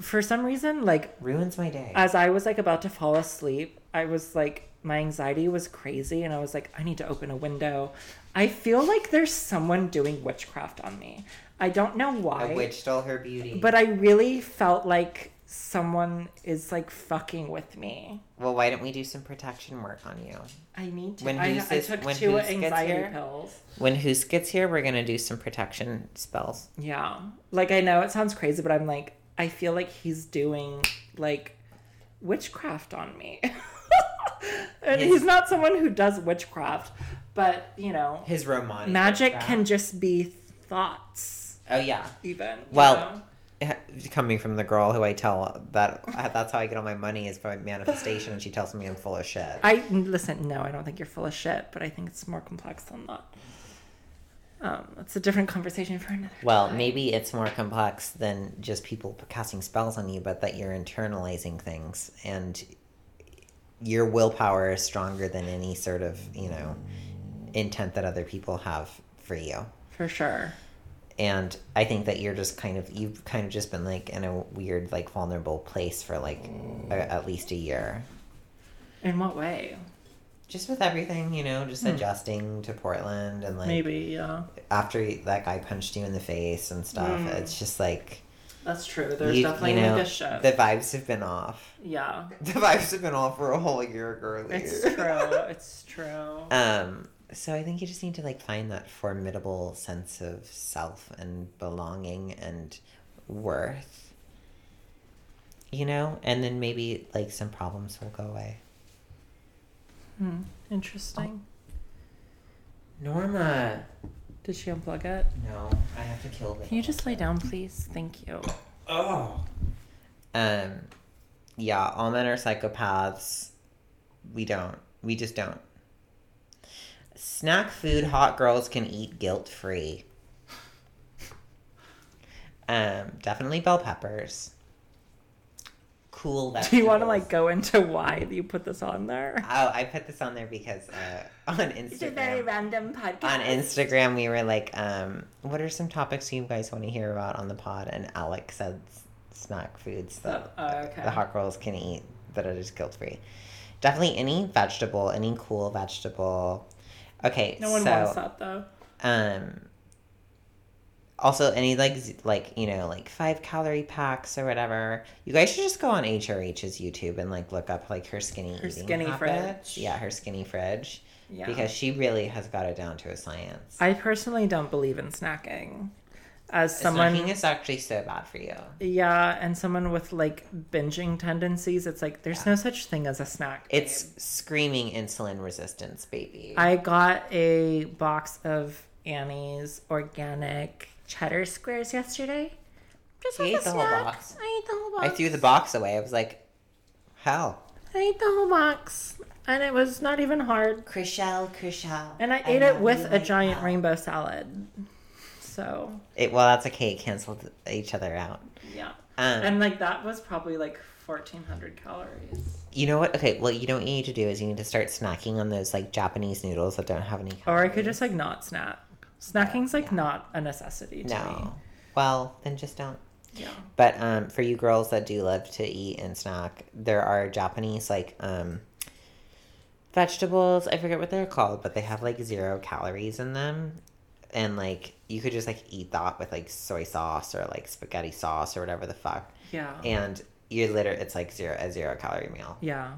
for some reason like Ruins my day. as I was like about to fall asleep, I was like my anxiety was crazy and I was like I need to open a window. I feel like there's someone doing witchcraft on me. I don't know why. a witch stole her beauty. But I really felt like someone is like fucking with me. well, why don't we do some protection work on you? I need to. When I, Hoos I is- took when two Hoos gets anxiety here- pills. When Hoos gets here, we're gonna do some protection spells. Yeah. Like I know it sounds crazy, but I'm like I feel like he's doing like witchcraft on me. and His- he's not someone who does witchcraft, but you know, His romantic magic witchcraft. can just be thoughts Oh yeah. even. Well, know? Coming from the girl who I tell that that's how I get all my money is by manifestation, and she tells me I'm full of shit. I listen, no, I don't think you're full of shit, but I think it's more complex than that. Um, it's a different conversation for another Well, time. maybe it's more complex than just people casting spells on you, but that you're internalizing things and your willpower is stronger than any sort of, you know, intent that other people have for you. for sure. And I think that you're just kind of, you've kind of just been like in a weird, like vulnerable place for like a, at least a year. In what way? Just with everything, you know, just adjusting to Portland and like maybe, yeah. after that guy punched you in the face and stuff, Mm. it's just like, That's true. There's you, definitely you know, like a shift. the vibes have been off. yeah. The vibes have been off for a whole year earlier. It's true. It's true. Um, so I think you just need to like find that formidable sense of self and belonging and worth. You know, and then maybe like some problems will go away. Hmm. Interesting. Norma. Did she unplug it? No, I have to kill the. Can you just lay down, please? Thank you. Oh. Um, yeah, all men are psychopaths. We don't. We just don't. Snack food hot girls can eat guilt free. Um, definitely bell peppers. Cool. Do you want to like go into why you put this on there? Oh, I put this on there because uh, on Instagram. very random podcast. on Instagram, we were like, um, "What are some topics you guys want to hear about on the pod?" And Alex said snack foods that Oh, okay. the hot girls can eat that are just guilt free. Definitely any vegetable, any cool vegetable. Okay, No one so wants that though. um, also any like like you know like five calorie packs or whatever. You guys should just go on HRH's YouTube and like look up like her skinny Her eating skinny habits. fridge. Yeah, her skinny fridge Yeah. because she really has got it down to a science. I personally don't believe in snacking. As someone Snacking is actually so bad for you. Yeah, and someone with like binging tendencies, it's like there's no such thing as a snack. It's screaming insulin resistance, baby. I got a box of Annie's organic cheddar squares yesterday. Just You ate the whole box? I ate the whole box. I threw the box away. I was like, hell. I ate the whole box, and it was not even hard. Crucial, crucial. And I ate it with a giant rainbow salad. So It, well, that's okay. It canceled each other out. yeah, Um, and like that was probably like fourteen hundred calories. you know what? Okay, well, you know what you need to do is you need to start snacking on those like Japanese noodles that don't have any. Or I could just like not snack. Snacking's like not a necessity to me. no. Well, then just don't. Yeah. But um, for you girls that do love to eat and snack, there are Japanese like um, vegetables. I forget what they're called, but they have like zero calories in them, and like you could just like eat that with like soy sauce or like spaghetti sauce or whatever the fuck, Yeah. and you're literally it's like zero a zero calorie meal. Yeah.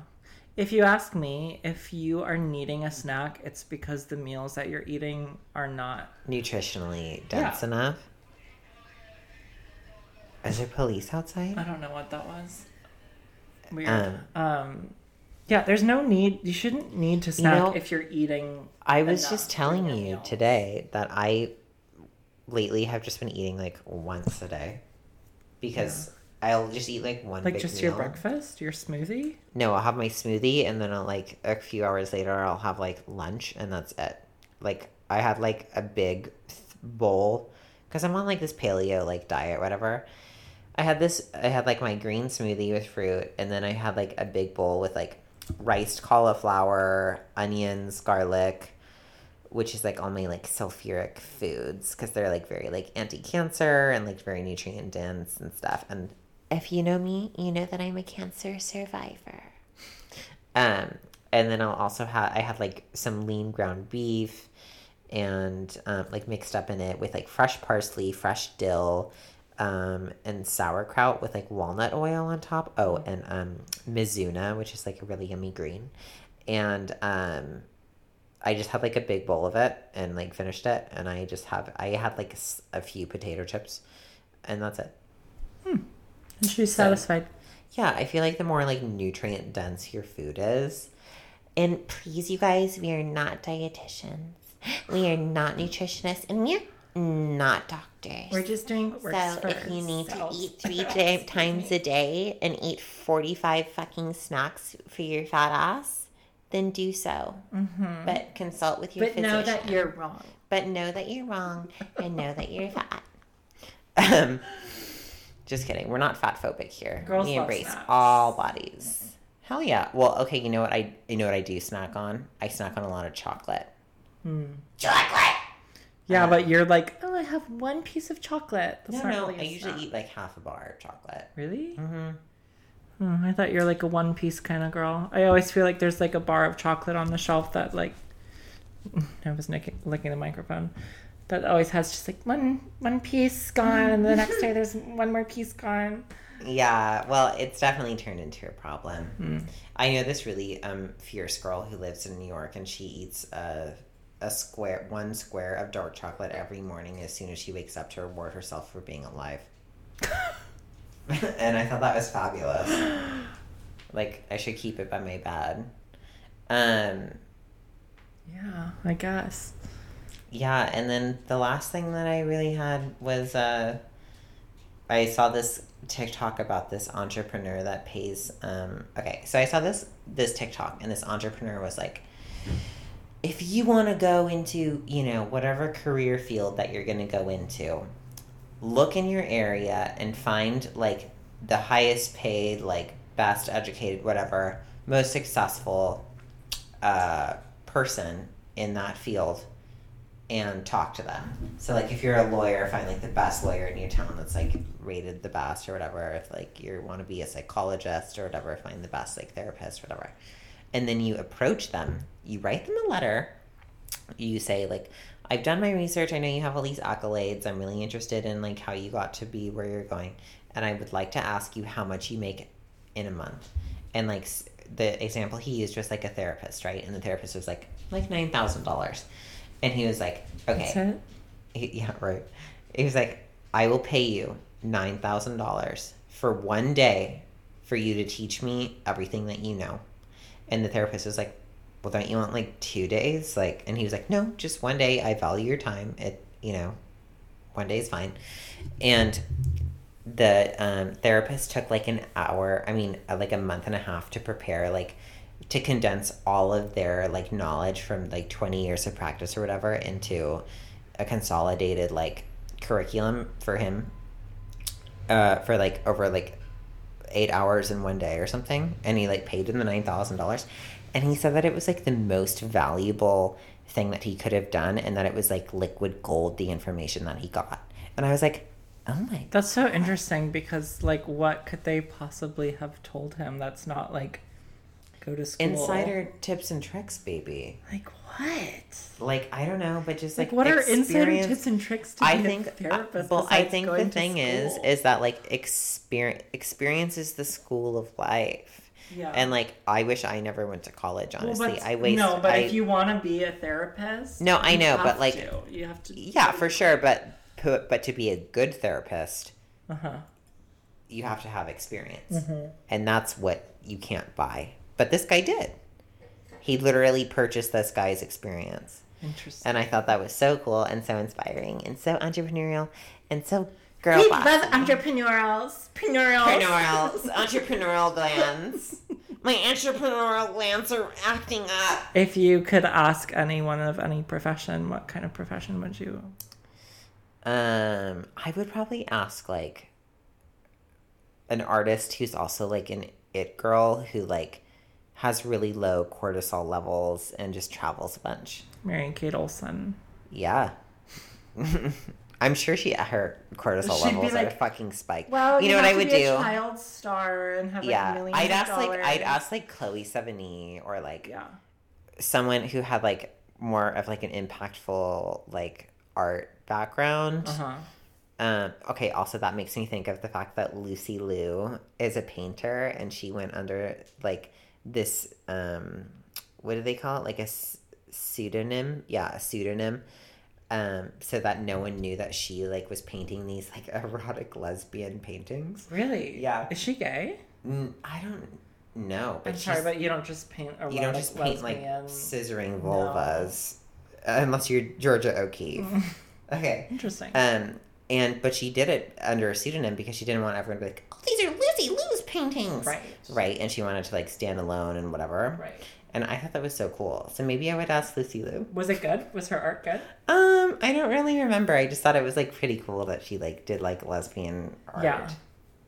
If you ask me, if you are needing a snack, it's because the meals that you're eating are not. Nutritionally dense Yeah. enough. Is there police outside? I don't know what that was. Weird. Um, Um, yeah, there's no need. You shouldn't need to snack know, if you're eating. I was just telling you today that I lately have just been eating like once a day because I'll just eat like one Like just meal. your breakfast, your smoothie. No, I'll have my smoothie and then I'll like a few hours later I'll have like lunch and that's it. Like I had like a big th- bowl because I'm on like this paleo like diet whatever. I had this I had like my green smoothie with fruit and then I had like a big bowl with like riced cauliflower, onions, garlic, which is like all my like sulfuric foods because they're like very like anti-cancer and like very nutrient dense and stuff. And if you know me, you know that I'm a cancer survivor. Um, and then I'll also have I have like some lean ground beef and um, like mixed up in it with like fresh parsley, fresh dill, um, and sauerkraut with like walnut oil on top. Oh, and um, Mizuna, which is like a really yummy green. And um, I just had like a big bowl of it and like finished it. And I just have, I had like a few potato chips and that's it. Hmm. And she's satisfied. Yeah, I feel like the more like nutrient dense your food is. And please, you guys, we are not dietitians. We are not nutritionists, and we're not doctors. We're just doing what works so for if you need to eat three ti- times a day and eat 45 fucking snacks for your fat ass, then do so. Mm-hmm. But consult with your But physician. know that you're wrong. But know that you're wrong and know that you're fat. Um, just kidding. We're not fat phobic here. Girls we love embrace snacks. all bodies. Hell yeah. Well, okay. You know what I? You know what I do snack on? I snack on a lot of chocolate. Hmm. Chocolate. Yeah, but you're like, oh, I have one piece of chocolate. That's No, not no. really a I usually snack. eat like half a bar of chocolate. Really? Mm-hmm. Hmm, I thought you're like a one piece kind of girl. I always feel like there's like a bar of chocolate on the shelf that like I was nicking, licking the microphone. That always has just like one one piece gone, and the next day there's one more piece gone. Yeah, well, it's definitely turned into a problem. I know this really um, fierce girl who lives in New York, and she eats a, a square, one square of dark chocolate every morning as soon as she wakes up to reward herself for being alive. and I thought that was fabulous. Like I should keep it by my bed. Um, Yeah, I guess. yeah, and then the last thing that I really had was uh, I saw this TikTok about this entrepreneur that pays. Um, okay, so I saw this this TikTok, and this entrepreneur was like, if you want to go into you know whatever career field that you're going to go into, look in your area and find like the highest paid, like best educated, whatever, most successful uh, person in that field and talk to them. So like if you're a lawyer, find like the best lawyer in your town that's like rated the best or whatever. If like you want to be a psychologist or whatever, find the best like therapist or whatever. And then you approach them. You write them a letter. You say like I've done my research. I know you have all these accolades. I'm really interested in like how you got to be where you're going. And I would like to ask you how much you make in a month. And like the example he used was like a therapist, right? And the therapist was like like nine thousand dollars, and he was like, okay, he- yeah, right. He was like, I will pay you nine thousand dollars for one day for you to teach me everything that you know. And the therapist was like, well, don't you want like two days? Like, and he was like, no, just one day. I value your time. It, you know, one day is fine. And the um, therapist took like an hour, I mean, uh, like a month and a half to prepare, like, to condense all of their like knowledge from like 20 years of practice or whatever into a consolidated like curriculum for him uh, for like over like eight hours in one day or something, and he like paid him the nine thousand dollars, and he said that it was like the most valuable thing that he could have done, and that it was like liquid gold the information that he got, and I was like, oh my, That's so interesting because, like, what could they possibly have told him that's not like go to school? insider tips and tricks, baby. Like what? Like I don't know, but just Like, like, what are insider experience- tips and tricks to I be think, a therapist? well, I think going the thing is, is that like experience, experience is the school of life. yeah. And like, I wish I never went to college. Honestly, well, but, I waste. No, but I, if you want to be a therapist, No, I know, but, like- to. you have to. yeah, for sure. But pu- but to be a good therapist, Uh huh. you have to have experience, Mhm. and that's what you can't buy. But this guy did. He literally purchased this guy's experience, Interesting. and I thought that was so cool and so inspiring and so entrepreneurial and so girl We boss. love entrepreneurials. Entrepreneurials. entrepreneurial entrepreneurial glands. My entrepreneurial glands are acting up. If you could ask anyone of any profession, what kind of profession would you? Um, I would probably ask like an artist who's also like an it girl who like has really low cortisol levels and just travels a bunch. Mary-Kate Olsen. Yeah. I'm sure she her cortisol She'd be levels are fucking spiked. Well, you know what I would be do? A child star and have yeah, millions I'd of ask like I'd ask like Chloe Sevigny or like Yeah. someone who had like more of like an impactful like art background. Uh huh. Um, okay, also that makes me think of the fact that Lucy Liu is a painter and she went under like this um what do they call it? Like a s- pseudonym? Yeah, a pseudonym. Um, so that no one knew that she like was painting these like erotic lesbian paintings. Really? Yeah. Is she gay? Mm, I don't know, but I'm sorry, but you don't just paint erotic you don't just paint like scissoring vulvas uh, unless you're Georgia O'Keeffe. okay. Interesting. Um, and but she did it under a pseudonym because she didn't want everyone to be like, "Oh, these are paintings," right. Right, and she wanted to like stand alone and whatever. Right. And I thought that was so cool. So maybe I would ask Lucy Liu. Was it good? Was her art good? Um, I don't really remember. I just thought it was like pretty cool that she like did like lesbian art. Yeah.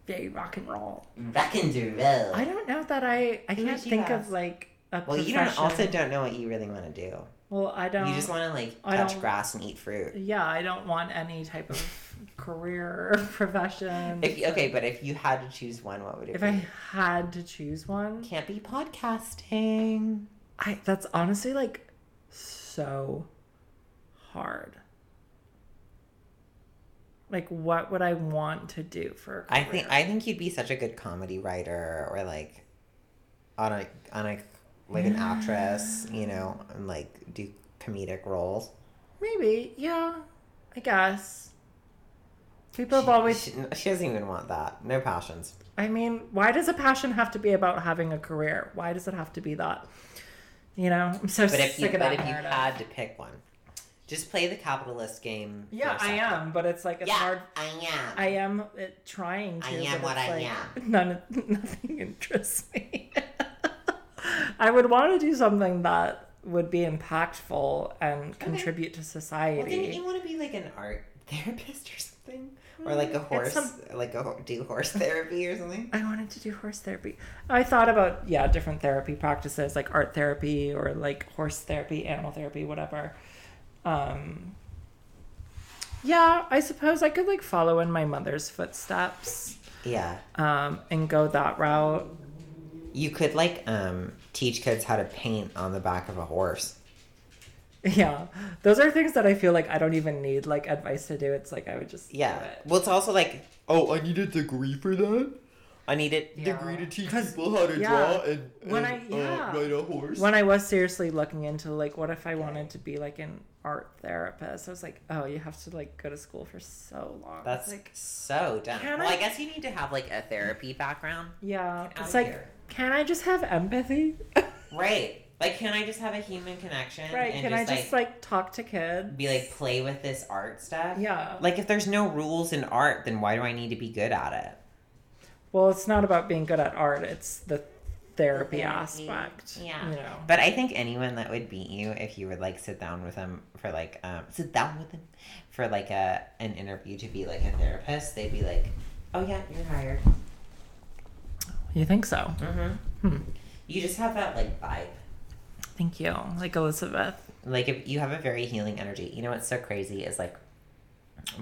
Yay, rock and roll. Rock and roll. I don't know that I. I can't think ask? of like a Well, you don't also don't know what you really want to do. Well, I don't. You just want to like touch grass and eat fruit. Yeah, I don't want any type of career or profession. If okay, but if you had to choose one, what would it If be? If I had to choose one, Can't be podcasting. I that's honestly like so hard. Like what would I want to do for a I think? I think you'd be such a good comedy writer or like on a on a like an actress, you know, and like do comedic roles. maybe, yeah. I guess. People have She- always she, she doesn't even want that. No passions. I mean, why does a passion have to be about having a career? Why does it have to be that? You know, I'm so But if sick you of but that if you narrative. had to pick one, just play the capitalist game. for yeah, a I second. am, but it's like it's yeah, hard. I am. I am uh, trying to. I am but what it's I like, am. None, nothing interests me. I would want to do something that would be impactful and contribute to well, society. didn't you want to be like an art therapist or something, or like a Mm, horse, some- like a do horse therapy or something? I wanted to do horse therapy. I thought about yeah, different therapy practices like art therapy or like horse therapy, animal therapy, whatever. Um Yeah, I suppose I could like follow in my mother's footsteps Yeah. um and go that route. You could like um teach kids how to paint on the back of a horse. Yeah. Those are things that I feel like I don't even need like advice to do. It's like I would just do Yeah. it. Well, it's also like Oh, I need a degree for that? I need a Yeah. Degree to teach people how to yeah, draw and, when and I- yeah. uh, ride a horse? When I was seriously looking into like what if I wanted to be like an art therapist, I was like, oh, you have to like go to school for so long. That's like so dumb. Well, I I- guess you need to have like a therapy background. yeah, it's like here. Can I just have empathy? Right. Like, can I just have a human connection? Right? Can I just like talk to kids? be like play with this art stuff? Yeah. Like, if there's no rules in art, then why do I need to be good at it? Well, it's not about being good at art. It's the therapy therapy, aspect. yeah. You know. But I think anyone that would beat you if you would like sit down with them for like um sit down with them for like a an interview to be like a therapist, they'd be like, "Oh yeah, you're hired." You think so? Mm-hmm. Hmm. You just have that like vibe. Thank you. Like Elizabeth. Like if you have a very healing energy. You know what's so crazy is like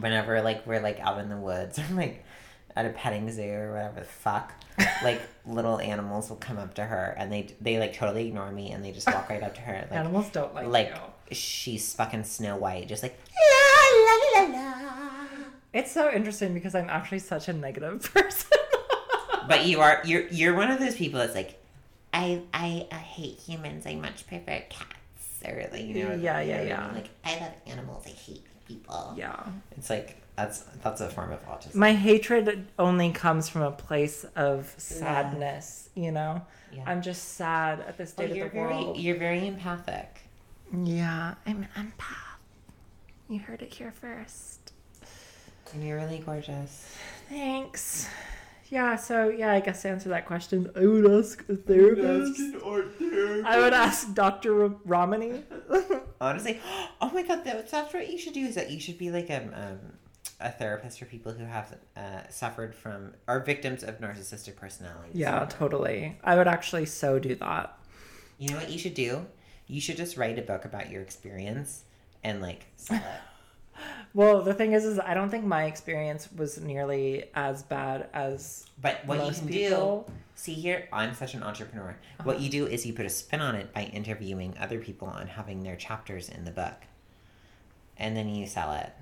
whenever like we're like out in the woods or like at a petting zoo or whatever the fuck, like little animals will come up to her and they they like totally ignore me and they just walk right up to her like Animals don't like, like you. she's fucking Snow White, just like It's so interesting because I'm actually such a negative person. But you are you're you're one of those people that's like, I I, I hate humans. I much prefer cats. Or like you know Yeah, yeah, yeah. Like I love animals. I hate people. yeah. It's like that's that's a form of autism. My hatred only comes from a place of sadness, you know? Yeah. I'm just sad at the Well, oh, state you're of the very world. you're very empathic. Yeah, I'm empath. You heard it here first. And you're really gorgeous. Thanks. Yeah, so yeah, I guess to answer that question, I would ask a therapist. art therapist. I would ask Dr. R- Ramani. Honestly, oh my god, that, that's what you should do. Is that you should be like a um, a therapist for people who have uh, suffered from are victims of narcissistic personality. yeah, disorder. totally. I would actually so do that. You know what you should do? You should just write a book about your experience and like sell it. Well, the thing is, is I don't think my experience was nearly as bad as But what most you can people. do, see here, I'm such an entrepreneur. Uh-huh. What you do is you put a spin on it by interviewing other people and having their chapters in the book, and then you sell it.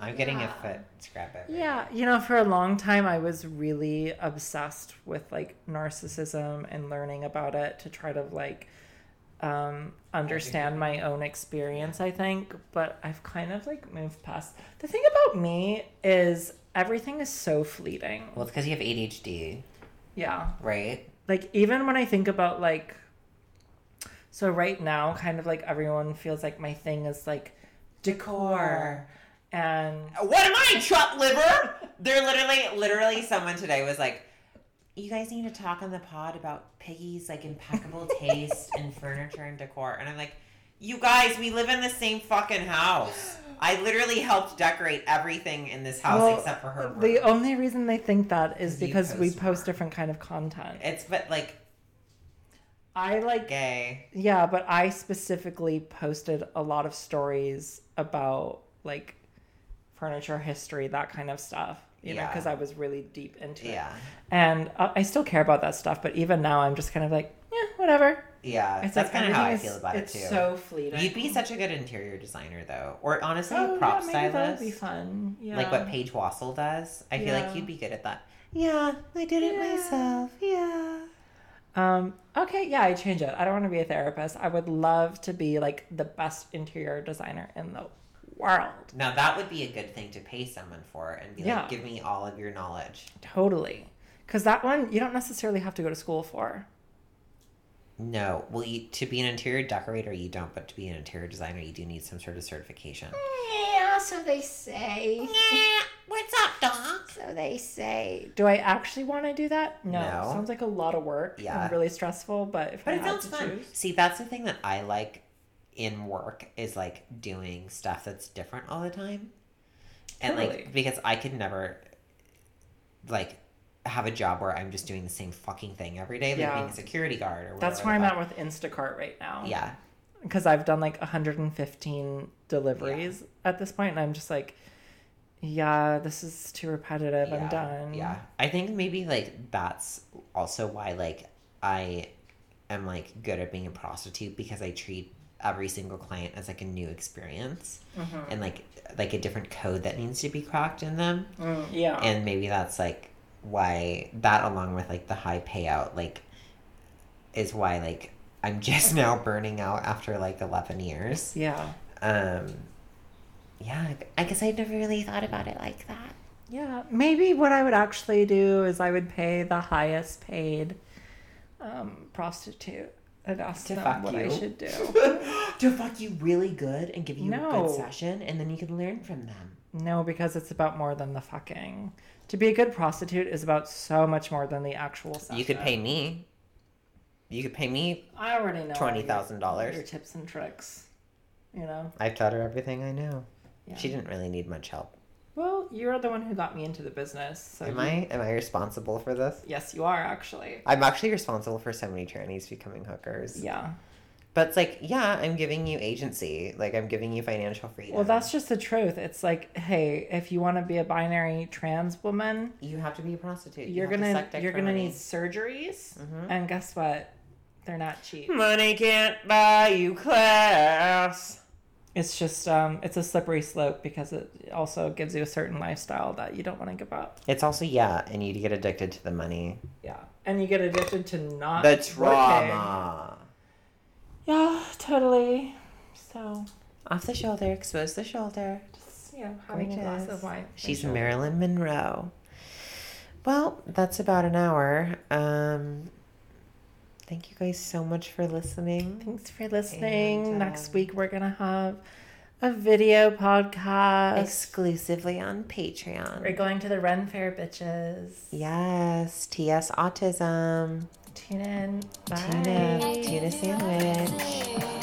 I'm getting a foot scrap over. Yeah, you know, for a long time I was really obsessed with like narcissism and learning about it to try to like um understand my own experience, I think, but I've kind of like moved past. The thing about me is everything is so fleeting. Well, it's because you have ADHD, Yeah. right? Like even when I think about like so right now kind of like everyone feels like my thing is like decor and What am I, chopped liver? They're literally, literally, someone today was like, "You guys need to talk on the pod about Piggy's like impeccable taste in furniture and decor," and I'm like. You guys, we live in the same fucking house. I literally helped decorate everything in this house Well, except for her room. The only reason they think that is 'Cause you because we post post more. different kind of content. It's but like I like gay. yeah, but I specifically posted a lot of stories about like furniture history, that kind of stuff. You know, Yeah. because I was really deep into it. Yeah, And uh, I still care about that stuff, but even now I'm just kind of like, yeah, whatever. yeah. It's That's like kind of how I feel about it it's too. so fleeting. You'd be such a good interior designer, though, or honestly, oh, a prop yeah, maybe That'd be fun. Yeah. like what Paige Wassel does. I feel like you'd be good at that. Yeah, I did it Yeah. myself. Yeah. Um, okay, yeah, I change it. I don't want to be a therapist. I would love to be like the best interior designer in the world. Now that would be a good thing to pay someone for and be Yeah. like, give me all of your knowledge. Totally. Because that one you don't necessarily have to go to school for. No, well, you, to be an interior decorator, you don't, but to be an interior designer, you do need some sort of certification. Yeah, so they say. Yeah, what's up, doc? So they say. Do I actually want to do that? No. No. Sounds like a lot of work Yeah. and really stressful, but if But I it had sounds to fun. choose. See, that's the thing that I like in work is like doing stuff that's different all the time. And Totally. like because I could never like have a job where I'm just doing the same fucking thing every day, like Yeah. being a security guard or whatever. That's where I'm at with Instacart right now. Yeah. Because I've done like 115 deliveries at this point, and I'm just like, yeah, this is too repetitive. I'm done. Yeah. I think maybe like that's also why like I am like good at being a prostitute because I treat every single client as like a new experience Mhm. and like like a different code that needs to be cracked in them. Mm, yeah. And maybe that's like why that along with like the high payout like is why like I'm just now burning out after like 11 years. yeah. Um yeah, I guess I never really thought about it like that. Yeah, maybe what I would actually do is I would pay the highest paid um, prostitute Ask To what I you. should do. to fuck you really good and give you a No. good session, and then you can learn from them. no, because it's about more than the fucking. To be a good prostitute is about so much more than the actual session. You could pay me. You could pay me. I already know $20,000. Your tips and tricks. You know. I've taught her everything I knew. Yeah. She didn't really need much help. Well, you're the one who got me into the business. So Am you- I? Am I responsible for this? Yes, you are actually. I'm actually responsible for so many trannies becoming hookers. Yeah. But it's like, yeah, I'm giving you agency. Like, I'm giving you financial freedom. Well, that's just the truth. It's like, hey, if you want to be a binary trans woman, You have to be a prostitute. You you're to gonna you're gonna money. need surgeries, Mhm. and guess what? They're not cheap. Money can't buy you class. It's just um, it's a slippery slope because it also gives you a certain lifestyle that you don't want to give up. It's also yeah, and you get addicted to the money, Yeah, and you get addicted to not the working. trauma. Yeah, totally. So, Off the shoulder, expose the shoulder. just, you know, having a glass of wine. She's. Marilyn Monroe. Well, that's about an hour. Um, thank you guys so much for listening. Thanks for listening. And, Next uh, week we're gonna have a video podcast. Exclusively on Patreon. we're going to the Renn Fair, bitches. Yes, TS Autism. Tune in. Bye. Tuna, tuna sandwich.